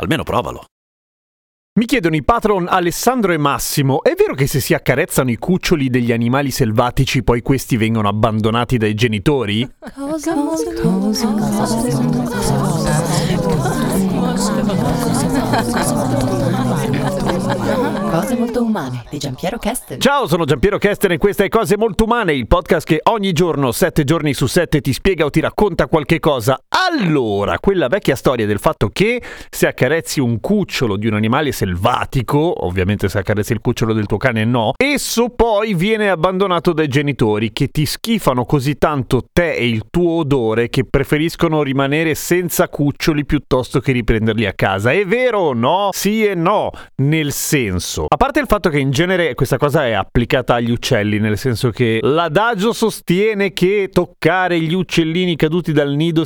Almeno provalo. Mi chiedono i patron Alessandro e Massimo, è vero che se si accarezzano i cuccioli degli animali selvatici poi questi vengono abbandonati dai genitori? Cosa molto, cosa, Cose molto umane di Giampiero Kesten. Ciao, sono Giampiero Kesten e questa è Cose Molto Umane, il podcast che ogni giorno, sette giorni su sette, ti spiega o ti racconta qualche cosa. Allora, quella vecchia storia del fatto che se accarezzi un cucciolo di un animale selvatico, ovviamente se accarezzi il cucciolo del tuo cane no, esso poi viene abbandonato dai genitori che ti schifano così tanto te e il tuo odore che preferiscono rimanere senza cuccioli piuttosto che riprenderli a casa. È vero o no? Sì e no, nel senso. A parte il fatto che in genere questa cosa è applicata agli uccelli, nel senso che l'adagio sostiene che toccare gli uccellini caduti dal nido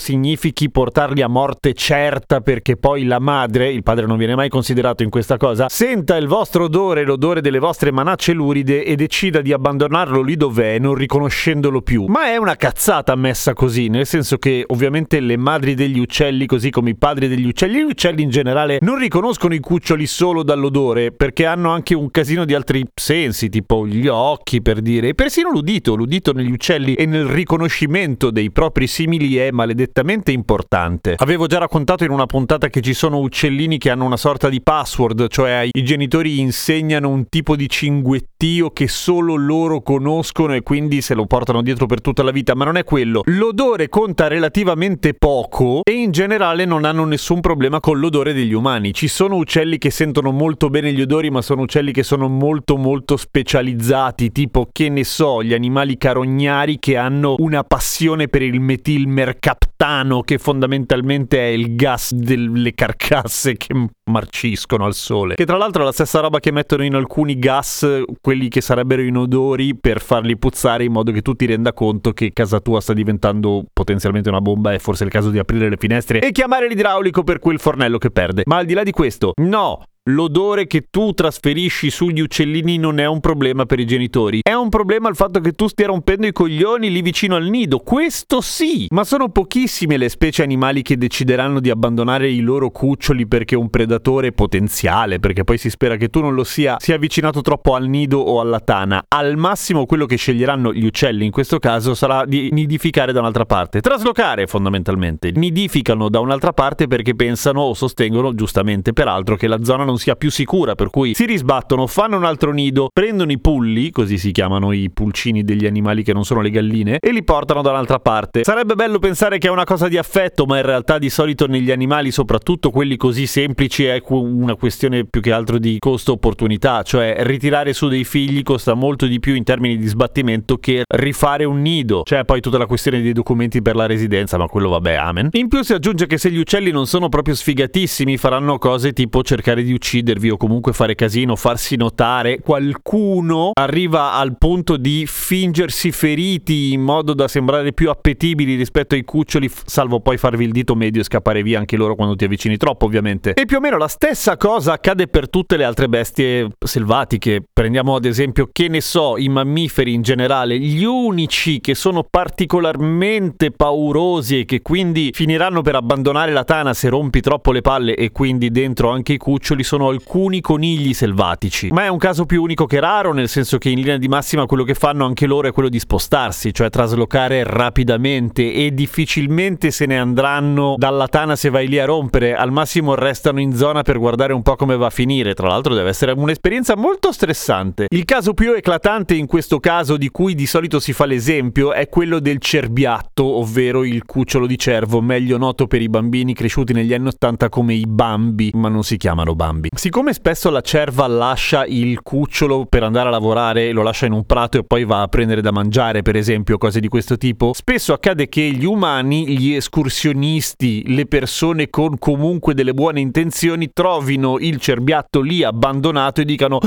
significhi portarli a morte certa perché poi la madre, il padre non viene mai considerato in questa cosa, senta il vostro odore, l'odore delle vostre manacce luride e decida di abbandonarlo lì dov'è non riconoscendolo più. Ma è una cazzata messa così, nel senso che ovviamente le madri degli uccelli, così come i padri degli uccelli, gli uccelli in generale non riconoscono i cuccioli solo dall'odore perché hanno anche un casino di altri sensi, tipo gli occhi per dire, e persino l'udito. L'udito negli uccelli e nel riconoscimento dei propri simili è maledettamente importante. Avevo già raccontato in una puntata che ci sono uccellini che hanno una sorta di password, cioè i genitori insegnano un tipo di cinguettio che solo loro conoscono e quindi se lo portano dietro per tutta la vita, ma non è quello. L'odore conta relativamente poco e in generale non hanno nessun problema con l'odore degli umani. Ci sono uccelli che sentono molto bene gli odori, ma sono uccelli che sono molto molto specializzati, tipo che ne so, gli animali carognari che hanno una passione per il metilmercaptano, che fondamentalmente è il gas delle carcasse che marciscono al sole. Che tra l'altro è la stessa roba che mettono in alcuni gas, quelli che sarebbero inodori, per farli puzzare in modo che tu ti renda conto che casa tua sta diventando potenzialmente una bomba e forse è il caso di aprire le finestre e chiamare l'idraulico per quel fornello che perde. Ma al di là di questo, no, l'odore che tu trasferisci sugli uccellini non è un problema per i genitori. È un problema il fatto che tu stia rompendo i coglioni lì vicino al nido. Questo sì! Ma sono pochissime le specie animali che decideranno di abbandonare i loro cuccioli perché un predatore potenziale, perché poi si spera che tu non lo sia, sia avvicinato troppo al nido o alla tana. Al massimo quello che sceglieranno gli uccelli in questo caso sarà di nidificare da un'altra parte. Traslocare fondamentalmente. Nidificano da un'altra parte perché pensano o sostengono, giustamente peraltro, che la zona non non sia più sicura, per cui si risbattono, fanno un altro nido, prendono i pulli, così si chiamano i pulcini degli animali che non sono le galline, e li portano da un'altra parte. Sarebbe bello pensare che è una cosa di affetto, ma in realtà di solito negli animali, soprattutto quelli così semplici, è una questione più che altro di costo-opportunità, cioè ritirare su dei figli costa molto di più in termini di sbattimento che rifare un nido. C'è poi tutta la questione dei documenti per la residenza, ma quello vabbè, amen. In più si aggiunge che se gli uccelli non sono proprio sfigatissimi, faranno cose tipo cercare di uccidere uccidervi o comunque fare casino, farsi notare, qualcuno arriva al punto di fingersi feriti in modo da sembrare più appetibili rispetto ai cuccioli, salvo poi farvi il dito medio e scappare via anche loro quando ti avvicini troppo, ovviamente. E più o meno la stessa cosa accade per tutte le altre bestie selvatiche. Prendiamo ad esempio, che ne so, i mammiferi in generale, gli unici che sono particolarmente paurosi e che quindi finiranno per abbandonare la tana se rompi troppo le palle e quindi dentro anche i cuccioli sono sono alcuni conigli selvatici, ma è un caso più unico che raro, nel senso che in linea di massima quello che fanno anche loro è quello di spostarsi, cioè traslocare rapidamente e difficilmente se ne andranno dalla tana se vai lì a rompere, al massimo restano in zona per guardare un po' come va a finire, tra l'altro deve essere un'esperienza molto stressante. Il caso più eclatante in questo caso di cui di solito si fa l'esempio è quello del cerbiatto, ovvero il cucciolo di cervo, meglio noto per i bambini cresciuti negli anni 80 come i bambi, ma non si chiamano bambi entrambi. Siccome spesso la cerva lascia il cucciolo per andare a lavorare, lo lascia in un prato e poi va a prendere da mangiare, per esempio, cose di questo tipo, spesso accade che gli umani, gli escursionisti, le persone con comunque delle buone intenzioni trovino il cerbiatto lì abbandonato e dicano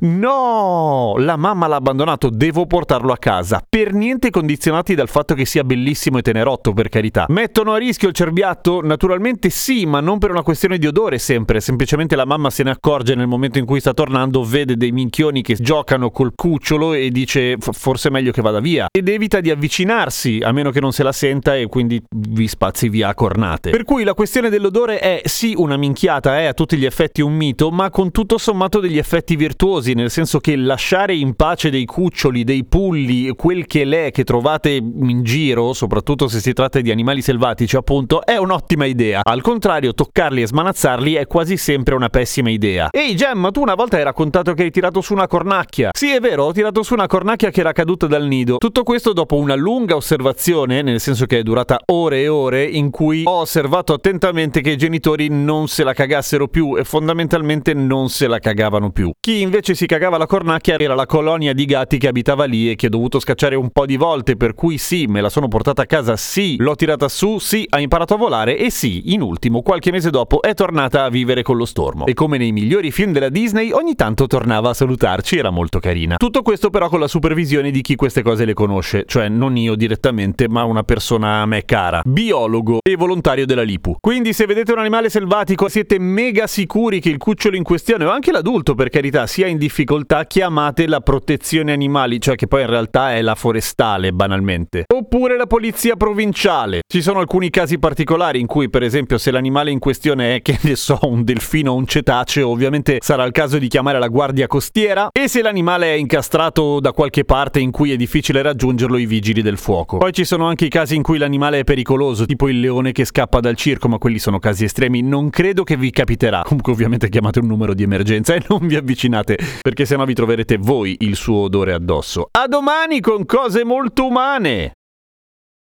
no, la mamma l'ha abbandonato, devo portarlo a casa. Per niente condizionati dal fatto che sia bellissimo e tenerotto, per carità. Mettono a rischio il cerbiatto? Naturalmente sì, ma non per una questione di odore sempre, semplicemente la mamma se ne accorge nel momento in cui sta tornando, vede dei minchioni che giocano col cucciolo e dice forse è meglio che vada via ed evita di avvicinarsi a meno che non se la senta e quindi vi spazi via a cornate. Per cui la questione dell'odore è sì una minchiata, è a tutti gli effetti un mito, ma con tutto sommato degli effetti virtuosi, nel senso che lasciare in pace dei cuccioli, dei pulli, quel che l'è che trovate in giro, soprattutto se si tratta di animali selvatici, appunto, è un'ottima idea. Al contrario, toccarli e smanazzarli è quasi sempre una pessima idea. Ehi Gemma, tu una volta hai raccontato che hai tirato su una cornacchia. Sì, è vero, ho tirato su una cornacchia che era caduta dal nido. Tutto questo dopo una lunga osservazione, nel senso che è durata ore e ore, in cui ho osservato attentamente che i genitori non se la cagassero più e fondamentalmente non se la cagavano più. Chi invece si cagava la cornacchia era la colonia di gatti che abitava lì e che ho dovuto scacciare un po' di volte, per cui sì, me la sono portata a casa, sì, l'ho tirata su, sì, ha imparato a volare e sì, in ultimo, qualche mese dopo è tornata a vivere con lo stormo. E come nei migliori film della Disney, ogni tanto tornava a salutarci, era molto carina. Tutto questo però con la supervisione di chi queste cose le conosce, cioè non io direttamente, ma una persona a me cara, biologo e volontario della Lipu. Quindi se vedete un animale selvatico siete mega sicuri che il cucciolo in questione o anche l'adulto per carità sia in difficoltà, chiamate la protezione animali, cioè che poi in realtà è la forestale banalmente. Oppure la polizia provinciale. Ci sono alcuni casi particolari in cui per esempio se l'animale in questione è che ne so un delfino o un cetaceo, ovviamente sarà il caso di chiamare la guardia costiera e se l'animale è incastrato da qualche parte in cui è difficile raggiungerlo i vigili del fuoco. Poi ci sono anche i casi in cui l'animale è pericoloso, tipo il leone che scappa dal circo, ma quelli sono casi estremi, non credo che vi capiterà. Comunque ovviamente chiamate un numero di emergenza e non vi avvicinate, perché sennò vi troverete voi il suo odore addosso. A domani con cose molto umane!